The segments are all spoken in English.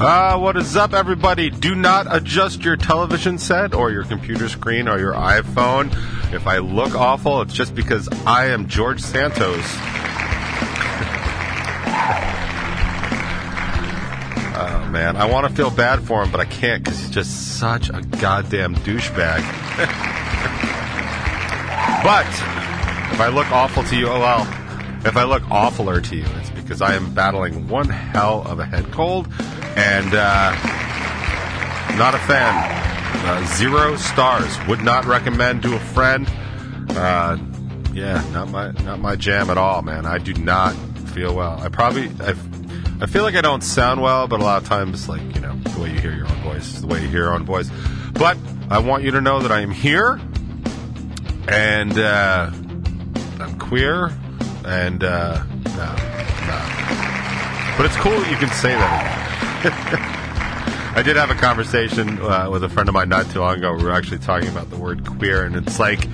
Uh, what is up, everybody? Do not adjust your television set or your computer screen or your iPhone. If I look awful, it's just because I am George Santos. oh, man. I want to feel bad for him, but I can't because he's just such a goddamn douchebag. but if I look awful to you, oh well. If I look awfuler to you, it's because I am battling one hell of a head cold and uh, not a fan. Uh, zero stars. Would not recommend to a friend. Uh, yeah, not my not my jam at all, man. I do not feel well. I probably I, I feel like I don't sound well, but a lot of times, like you know, the way you hear your own voice, the way you hear your own voice. But I want you to know that I am here, and uh, I'm queer, and uh, no, no. But it's cool that you can say that. I did have a conversation uh, with a friend of mine not too long ago. We were actually talking about the word queer, and it's like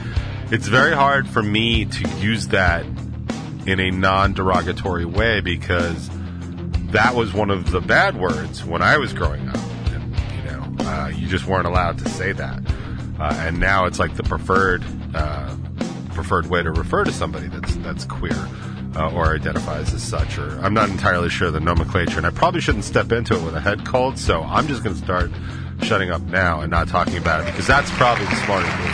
it's very hard for me to use that in a non-derogatory way because that was one of the bad words when I was growing up. And, you know, uh, you just weren't allowed to say that, uh, and now it's like the preferred uh, preferred way to refer to somebody that's that's queer uh, or identifies as such, or I'm not entirely sure the nomenclature, and I probably shouldn't step into it with a head cold, so I'm just going to start shutting up now and not talking about it because that's probably the smartest move.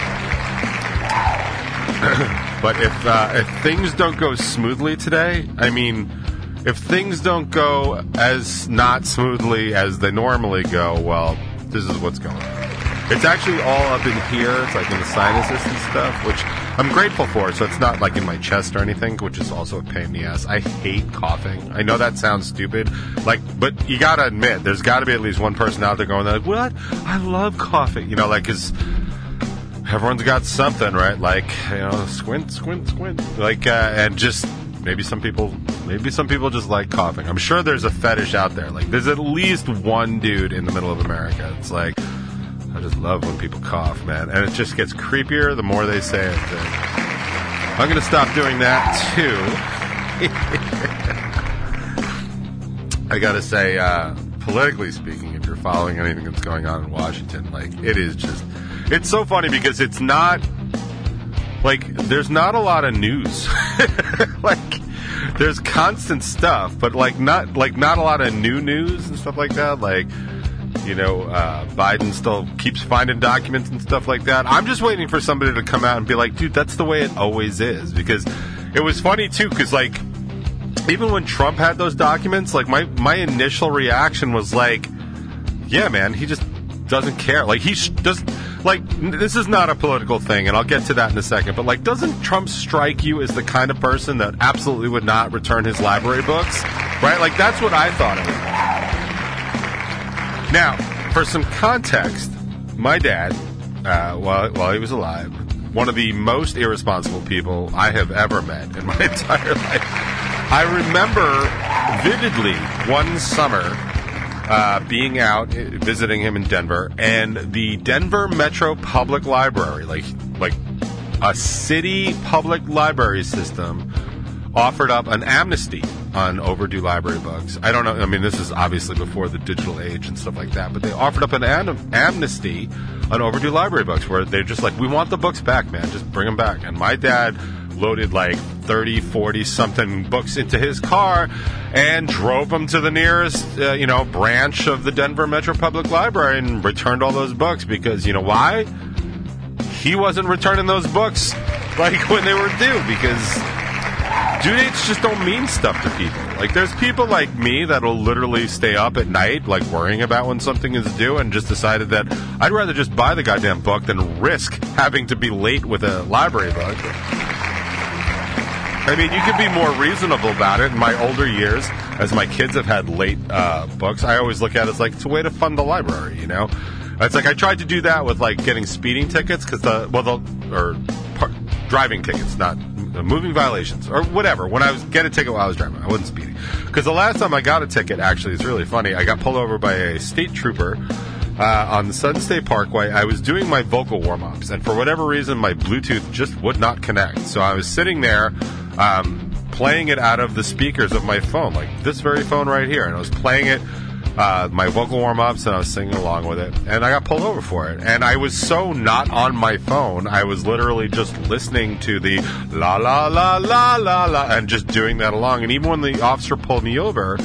but if uh, if things don't go smoothly today, I mean, if things don't go as not smoothly as they normally go, well, this is what's going on. It's actually all up in here. It's like in the sinuses and stuff, which I'm grateful for. So it's not like in my chest or anything, which is also a pain in the ass. I hate coughing. I know that sounds stupid, like, but you gotta admit, there's got to be at least one person out there going like, "What? I love coughing." You know, like, cause everyone's got something, right? Like, you know, squint, squint, squint. Like, uh, and just maybe some people, maybe some people just like coughing. I'm sure there's a fetish out there. Like, there's at least one dude in the middle of America. It's like I just love when people cough, man. And it just gets creepier the more they say it. I'm going to stop doing that, too. I got to say, uh, politically speaking, if you're following anything that's going on in Washington, like, it is just. It's so funny because it's not. Like, there's not a lot of news. like, there's constant stuff, but like not like not a lot of new news and stuff like that. Like, you know, uh, Biden still keeps finding documents and stuff like that. I'm just waiting for somebody to come out and be like, dude, that's the way it always is. Because it was funny too, because like, even when Trump had those documents, like my my initial reaction was like, yeah, man, he just doesn't care. Like he sh-. Like this is not a political thing, and I'll get to that in a second. But like, doesn't Trump strike you as the kind of person that absolutely would not return his library books? Right? Like that's what I thought of. Now, for some context, my dad, uh, while, while he was alive, one of the most irresponsible people I have ever met in my entire life. I remember vividly one summer uh, being out visiting him in Denver, and the Denver Metro Public Library, like like a city public library system, offered up an amnesty on overdue library books. I don't know. I mean, this is obviously before the digital age and stuff like that, but they offered up an am- amnesty on overdue library books where they're just like, we want the books back, man. Just bring them back. And my dad loaded like 30, 40 something books into his car and drove them to the nearest, uh, you know, branch of the Denver Metro Public Library and returned all those books because, you know, why? He wasn't returning those books like when they were due because due dates just don't mean stuff to people. Like, there's people like me that'll literally stay up at night, like worrying about when something is due, and just decided that I'd rather just buy the goddamn book than risk having to be late with a library book. I mean, you could be more reasonable about it. In my older years, as my kids have had late uh, books, I always look at it as like it's a way to fund the library. You know, it's like I tried to do that with like getting speeding tickets because the well, the or par- driving tickets, not moving violations or whatever. When I was get a ticket while I was driving, I wasn't speeding. Because the last time I got a ticket, actually, it's really funny. I got pulled over by a state trooper uh, on the Sun State Parkway. I was doing my vocal warm ups, and for whatever reason, my Bluetooth just would not connect. So I was sitting there. Um, playing it out of the speakers of my phone, like this very phone right here, and I was playing it uh, my vocal warm ups, and I was singing along with it, and I got pulled over for it. And I was so not on my phone, I was literally just listening to the la la la la la la, and just doing that along. And even when the officer pulled me over.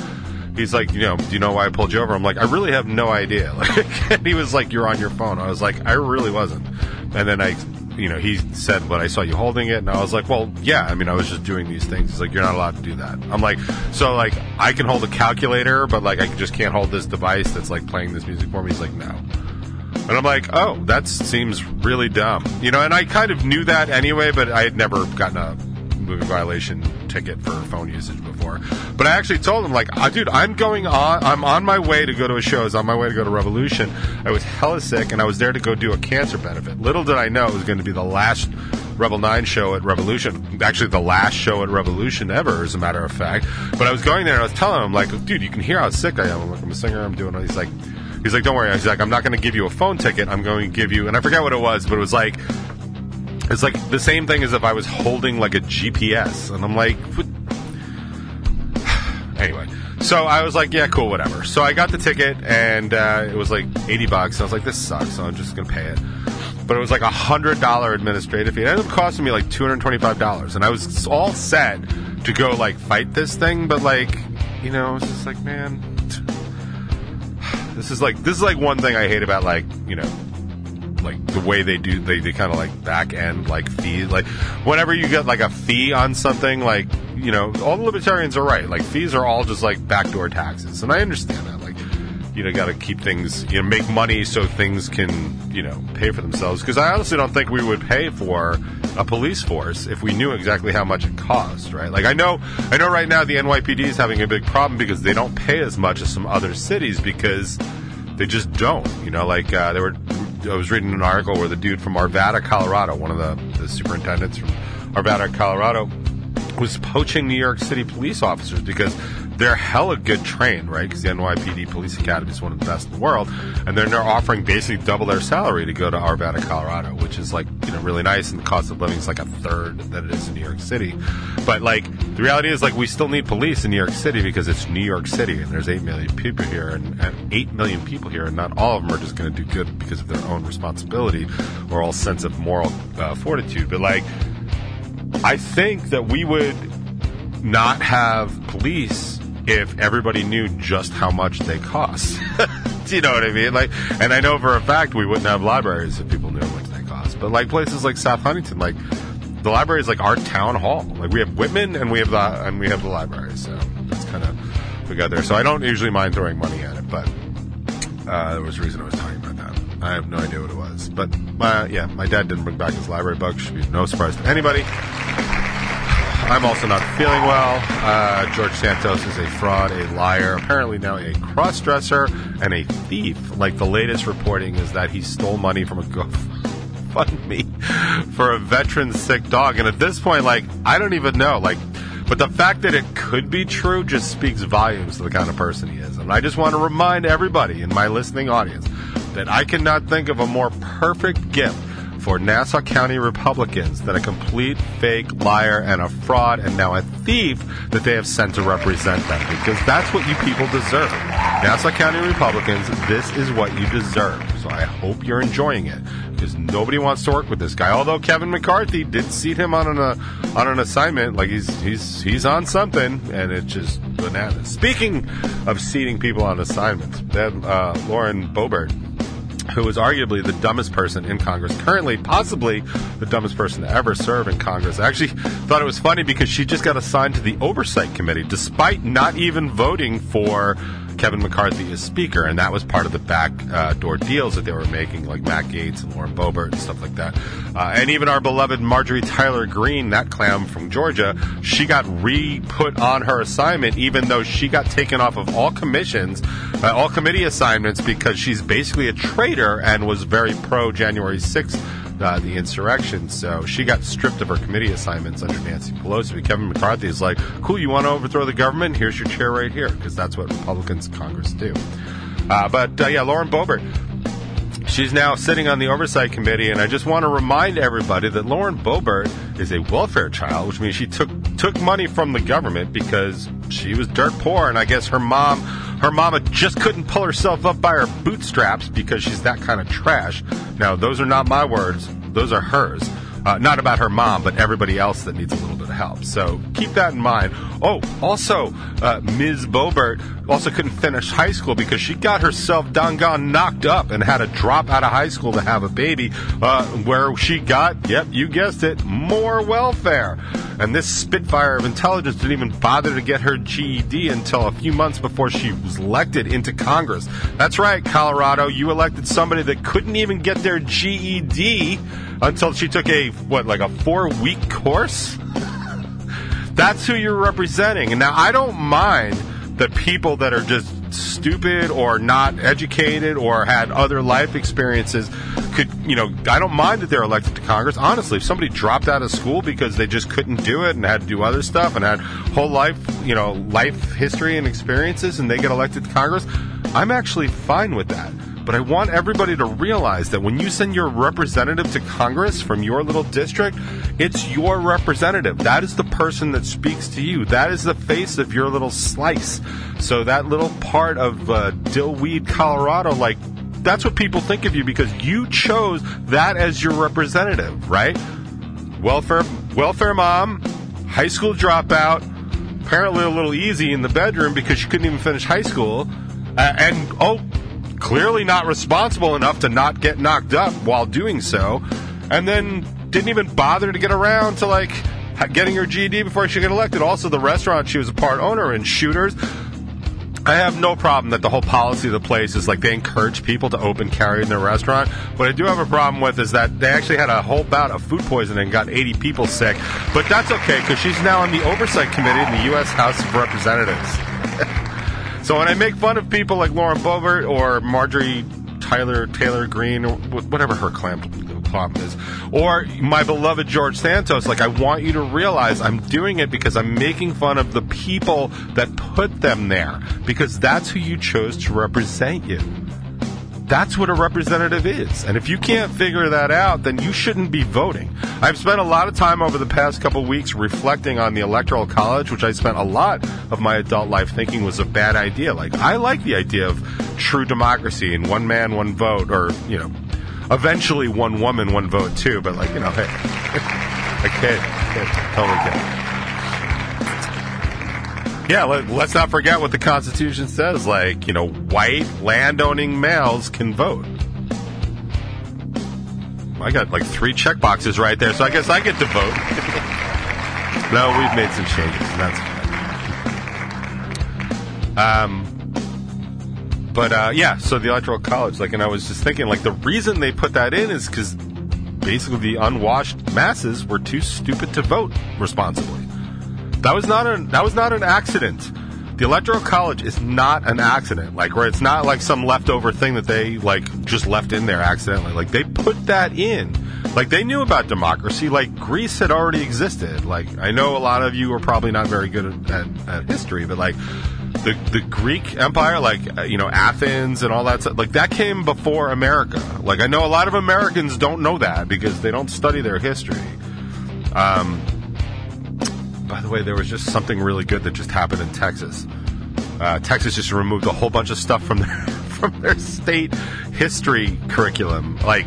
He's like, you know, do you know why I pulled you over? I'm like, I really have no idea. Like, and he was like, you're on your phone. I was like, I really wasn't. And then I you know, he said, but I saw you holding it. And I was like, well, yeah, I mean, I was just doing these things. He's like, you're not allowed to do that. I'm like, so like, I can hold a calculator, but like, I just can't hold this device that's like playing this music for me. He's like, no. And I'm like, oh, that seems really dumb. You know, and I kind of knew that anyway, but I had never gotten a moving violation ticket for phone usage before. But I actually told him, like, oh, dude, I'm going on, I'm on my way to go to a show. I was on my way to go to Revolution. I was hella sick, and I was there to go do a cancer benefit. Little did I know it was going to be the last Rebel 9 show at Revolution. Actually, the last show at Revolution ever, as a matter of fact. But I was going there, and I was telling him, like, dude, you can hear how sick I am. I'm like, I'm a singer, I'm doing all these, like, He's like, don't worry. He's like, I'm not going to give you a phone ticket. I'm going to give you, and I forget what it was, but it was like it's like the same thing as if I was holding like a GPS, and I'm like, what? anyway. So I was like, yeah, cool, whatever. So I got the ticket, and uh, it was like eighty bucks. I was like, this sucks, so I'm just gonna pay it. But it was like a hundred dollar administrative fee. It ended up costing me like two hundred twenty five dollars, and I was all set to go like fight this thing. But like, you know, it's just like, man, this is like this is like one thing I hate about like you know like the way they do they, they kind of like back end like fees like whenever you get like a fee on something like you know all the libertarians are right. Like fees are all just like backdoor taxes and i understand that like you know got to keep things you know make money so things can you know pay for themselves. Because i honestly don't think we would pay for a police force if we knew exactly how much it cost right? Like i know i know right now the nypd is having a big problem because they don't pay as much as some other cities because they just don't you know? Like uh, they were I was reading an article where the dude from Arvada, Colorado, one of the, the superintendents from Arvada, Colorado, was poaching New York City police officers because they're hella good trained, right? Because the NYPD Police Academy is one of the best in the world, and then they're offering basically double their salary to go to Arvada, Colorado, which is like you know really nice, and the cost of living is like a third that it is in New York City. But like the reality is, like we still need police in New York City because it's New York City, and there's eight million people here, and, and eight million people here, and not all of them are just going to do good because of their own responsibility or all sense of moral uh, fortitude. But like, I think that we would not have police if everybody knew just how much they cost. Do you know what I mean? Like, and I know for a fact we wouldn't have libraries if people knew how much they cost. But like places like South Huntington, like the library is like our town hall. Like we have Whitman and we have the and we have the library. So that's kind of we got there. So I don't usually mind throwing money at it, but uh, there was a reason I was talking. I have no idea what it was, but uh, yeah, my dad didn't bring back his library book. Should be no surprise to anybody. I'm also not feeling well. Uh, George Santos is a fraud, a liar, apparently now a cross-dresser and a thief. Like the latest reporting is that he stole money from a GoFundMe for a veteran sick dog. And at this point, like, I don't even know. Like, but the fact that it could be true just speaks volumes to the kind of person he is. And I just want to remind everybody in my listening audience that I cannot think of a more perfect gift for Nassau County Republicans than a complete fake liar and a fraud and now a thief that they have sent to represent them because that's what you people deserve. Nassau County Republicans, this is what you deserve. So I hope you're enjoying it because nobody wants to work with this guy. Although Kevin McCarthy did seat him on an uh, on an assignment, like he's he's he's on something, and it's just bananas. Speaking of seating people on assignments, that uh, Lauren Boebert who is arguably the dumbest person in Congress, currently possibly the dumbest person to ever serve in Congress. I actually thought it was funny because she just got assigned to the Oversight Committee despite not even voting for Kevin McCarthy as Speaker, and that was part of the backdoor uh, deals that they were making, like Matt Gaetz and Lauren Boebert and stuff like that. Uh, and even our beloved Marjorie Taylor Greene, that clam from Georgia, she got re-put on her assignment, even though she got taken off of all commissions, uh, all committee assignments, because she's basically a traitor and was very pro January 6th uh, the insurrection. So she got stripped of her committee assignments under Nancy Pelosi. Kevin McCarthy is like, cool, you want to overthrow the government? Here's your chair right here, because that's what Republicans in Congress do. Uh, but uh, yeah, Lauren Boebert. She's now sitting on the oversight committee, and I just want to remind everybody that Lauren Boebert is a welfare child, which means she took took money from the government because she was dirt poor, and I guess her mom her mama just couldn't pull herself up by her bootstraps because she's that kind of trash. Now, those are not my words, those are hers. Uh, not about her mom, but everybody else that needs a little bit of help. So keep that in mind. Oh, also, uh, Ms. Boebert also couldn't finish high school because she got herself done gone knocked up and had to drop out of high school to have a baby, uh, where she got, yep, you guessed it, more welfare. And this spitfire of intelligence didn't even bother to get her GED until a few months before she was elected into Congress. That's right, Colorado, you elected somebody that couldn't even get their GED until she took a what like a four week course? That's who you're representing. And now i don't mind the people that are just stupid or not educated or had other life experiences could you know i don't mind that they're elected to congress honestly if somebody dropped out of school because they just couldn't do it and had to do other stuff and had whole life you know life history and experiences and they get elected to congress i'm actually fine with that but I want everybody to realize that when you send your representative to Congress from your little district, it's your representative. That is the person that speaks to you. That is the face of your little slice. So that little part of uh, Dillweed, Colorado, like that's what people think of you because you chose that as your representative, right? Welfare, welfare mom, high school dropout, apparently a little easy in the bedroom because she couldn't even finish high school, uh, and oh, clearly not responsible enough to not get knocked up while doing so, and then didn't even bother to get around to like getting her GED before she got elected. Also, the restaurant she was a part owner in, Shooters. I have no problem that the whole policy of the place is like they encourage people to open carry in their restaurant. What I do have a problem with is that they actually had a whole bout of food poisoning and got 80 people sick. But that's okay because she's now on the oversight committee in the U.S. House of Representatives. So when I make fun of people like Lauren Boebert or Marjorie Tyler Taylor Greene or whatever her clam is, or my beloved George Santos, like I want you to realize I'm doing it because I'm making fun of the people that put them there because that's who you chose to represent you. That's what a representative is. And if you can't figure that out, then you shouldn't be voting. I've spent a lot of time over the past couple weeks reflecting on the Electoral College, which I spent a lot of my adult life thinking was a bad idea. Like, I like the idea of true democracy and one man, one vote, or, you know, eventually one woman, one vote too, but like, you know, hey, I can't, totally. Yeah, let, us not forget what the Constitution says. Like, you know, white landowning males can vote. I got like three check boxes right there, so I guess I get to vote. no, we've made some changes, that's fine. Um, but uh, yeah, so the Electoral College, like, and I was just thinking, like, the reason they put that in is because basically the unwashed masses were too stupid to vote responsibly. That was not an that was not an accident. The electoral college is not an accident. Like where it's not like some leftover thing that they like just left in there accidentally. Like they put that in. Like they knew about democracy. Like Greece had already existed. Like I know a lot of you are probably not very good at, at, at history, but like the the Greek Empire, like uh, you know Athens and all that stuff, like that came before America. Like I know a lot of Americans don't know that because they don't study their history. Um, by the way, there was just something really good that just happened in Texas. Uh, Texas just removed a whole bunch of stuff from their from their state history curriculum. Like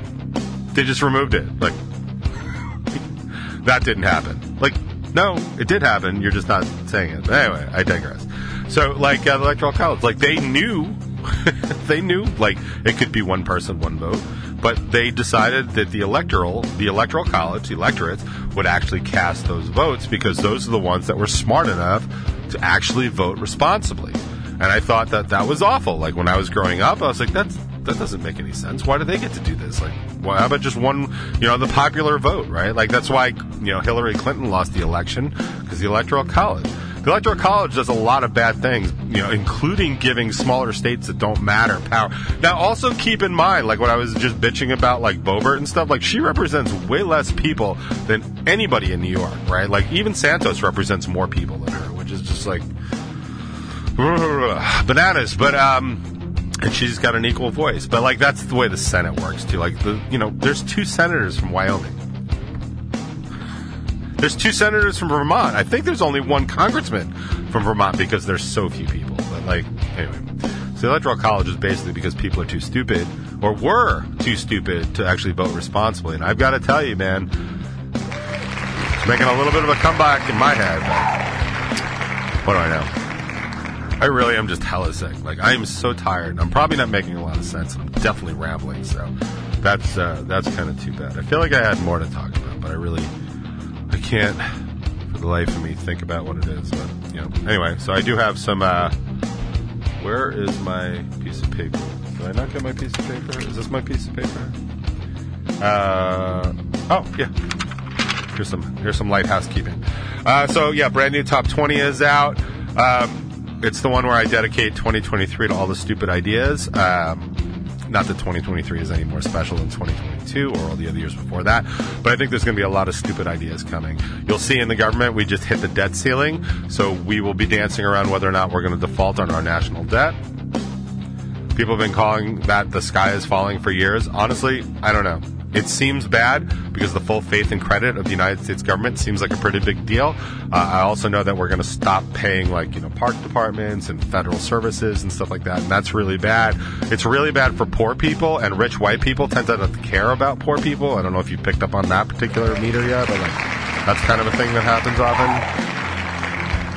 they just removed it. Like that didn't happen. Like no, it did happen. You're just not saying it. But anyway, I digress. So like uh, electoral college, like they knew, they knew like it could be one person, one vote but they decided that the electoral, the electoral college, the electorates would actually cast those votes because those are the ones that were smart enough to actually vote responsibly. And I thought that that was awful. Like when I was growing up, I was like, that's that doesn't make any sense. Why do they get to do this? Like, why, how about just one, you know, the popular vote, right? Like that's why you know Hillary Clinton lost the election because the electoral college. The Electoral College does a lot of bad things, you know, including giving smaller states that don't matter power. Now, also keep in mind, like what I was just bitching about, like Boebert and stuff, like she represents way less people than anybody in New York, right? Like even Santos represents more people than her, which is just like bananas. But um, and she's got an equal voice. But like that's the way the Senate works too. Like the you know, there's two senators from Wyoming. There's two senators from Vermont. I think there's only one congressman from Vermont because there's so few people. But like, Anyway, so the electoral college is basically because people are too stupid or were too stupid to actually vote responsibly. And I've got to tell you, man, it's making a little bit of a comeback in my head. But what do I know? I really am just hella sick. Like I am so tired. I'm probably not making a lot of sense. I'm definitely rambling. So that's uh, that's kind of too bad. I feel like I had more to talk about, but I really can't for the life of me think about what it is. But you know, anyway. So I do have some. Uh, where is my piece of paper? Did I not get my piece of paper? Is this my piece of paper? Uh, oh yeah. Here's some here's some light housekeeping. Uh, so yeah, brand new top twenty is out. Um, it's the one where I dedicate 2023 to all the stupid ideas. Um, not that 2023 is any more special than 2022 or all the other years before that, but I think there's going to be a lot of stupid ideas coming. You'll see in the government, we just hit the debt ceiling, so we will be dancing around whether or not we're going to default on our national debt. People have been calling that the sky is falling for years. Honestly, I don't know. It seems bad because the full faith and credit of the United States government seems like a pretty big deal. Uh, I also know that we're going to stop paying like, you know, park departments and federal services and stuff like that. And that's really bad. It's really bad for poor people and rich white people tend to care about poor people. I don't know if you picked up on that particular meter yet, but like, that's kind of a thing that happens often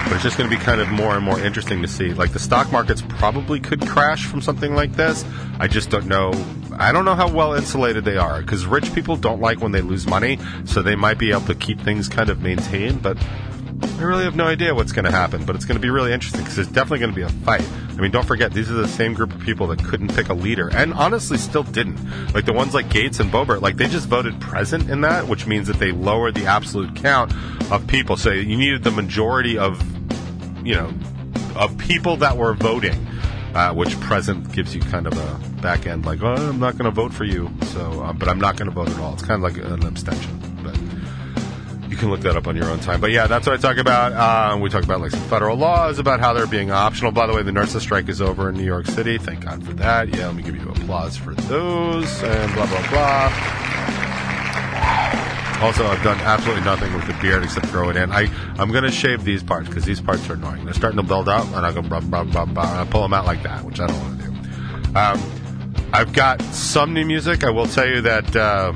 but it's just going to be kind of more and more interesting to see. Like the stock markets probably could crash from something like this. I just don't know. I don't know how well insulated they are because rich people don't like when they lose money, so they might be able to keep things kind of maintained. But I really have no idea what's going to happen. But it's going to be really interesting because there's definitely going to be a fight. I mean, don't forget these are the same group of people that couldn't pick a leader and honestly still didn't. Like the ones like Gaetz and Boebert, like they just voted present in that, which means that they lowered the absolute count of people. So you needed the majority of you know, of people that were voting, uh, which present gives you kind of a back end like, oh, I'm not going to vote for you, so uh, but I'm not going to vote at all. It's kind of like an abstention, but you can look that up on your own time. But yeah, that's what I talk about. Uh, we talk about like some federal laws about how they're being optional. By the way, the nurses strike is over in New York City. Thank God for that. Yeah, let me give you applause for those and blah blah blah. Also, I've done absolutely nothing with the beard except throw it in. I, I'm going to shave these parts because these parts are annoying. They're starting to build up, and I go blah, blah, blah, blah, and I pull them out like that, which I don't want to do. Um, I've got some new music. I will tell you that uh,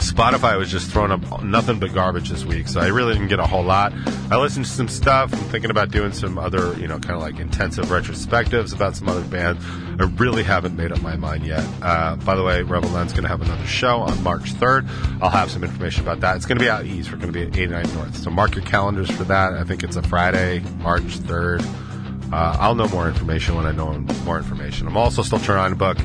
Spotify was just throwing up nothing but garbage this week, so I really didn't get a whole lot. I listened to some stuff. I'm thinking about doing some other, you know, kind of like intensive retrospectives about some other bands. I really haven't made up my mind yet. Uh, by the way, Rebel Land's going to have another show on March 3rd. I'll have some information about that. It's going to be out east. We're going to be at 89 North. So mark your calendars for that. I think it's a Friday, March 3rd. Uh, I'll know more information when I know more information. I'm also still trying to book,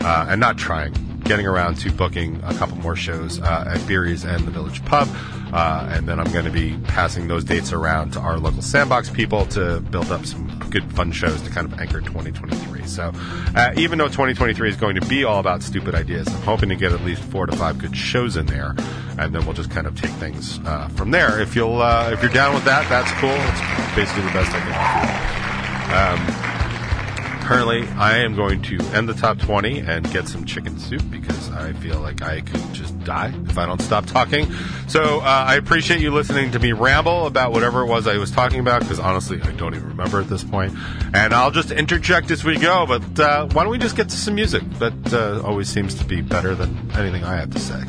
uh, and not trying, getting around to booking a couple more shows uh, at Beery's and the Village Pub. Uh, and then I'm going to be passing those dates around to our local sandbox people to build up some good, fun shows to kind of anchor 2023. So, uh, even though 2023 is going to be all about stupid ideas, I'm hoping to get at least four to five good shows in there, and then we'll just kind of take things uh, from there. If you'll, uh, if you're down with that, that's cool. It's basically the best I can offer. Um, currently I am going to end the top 20 and get some chicken soup because I feel like I could just die if I don't stop talking. So uh, I appreciate you listening to me ramble about whatever it was I was talking about because honestly I don't even remember at this point. And I'll just interject as we go. But uh, why don't we just get to some music? That uh, always seems to be better than anything I have to say.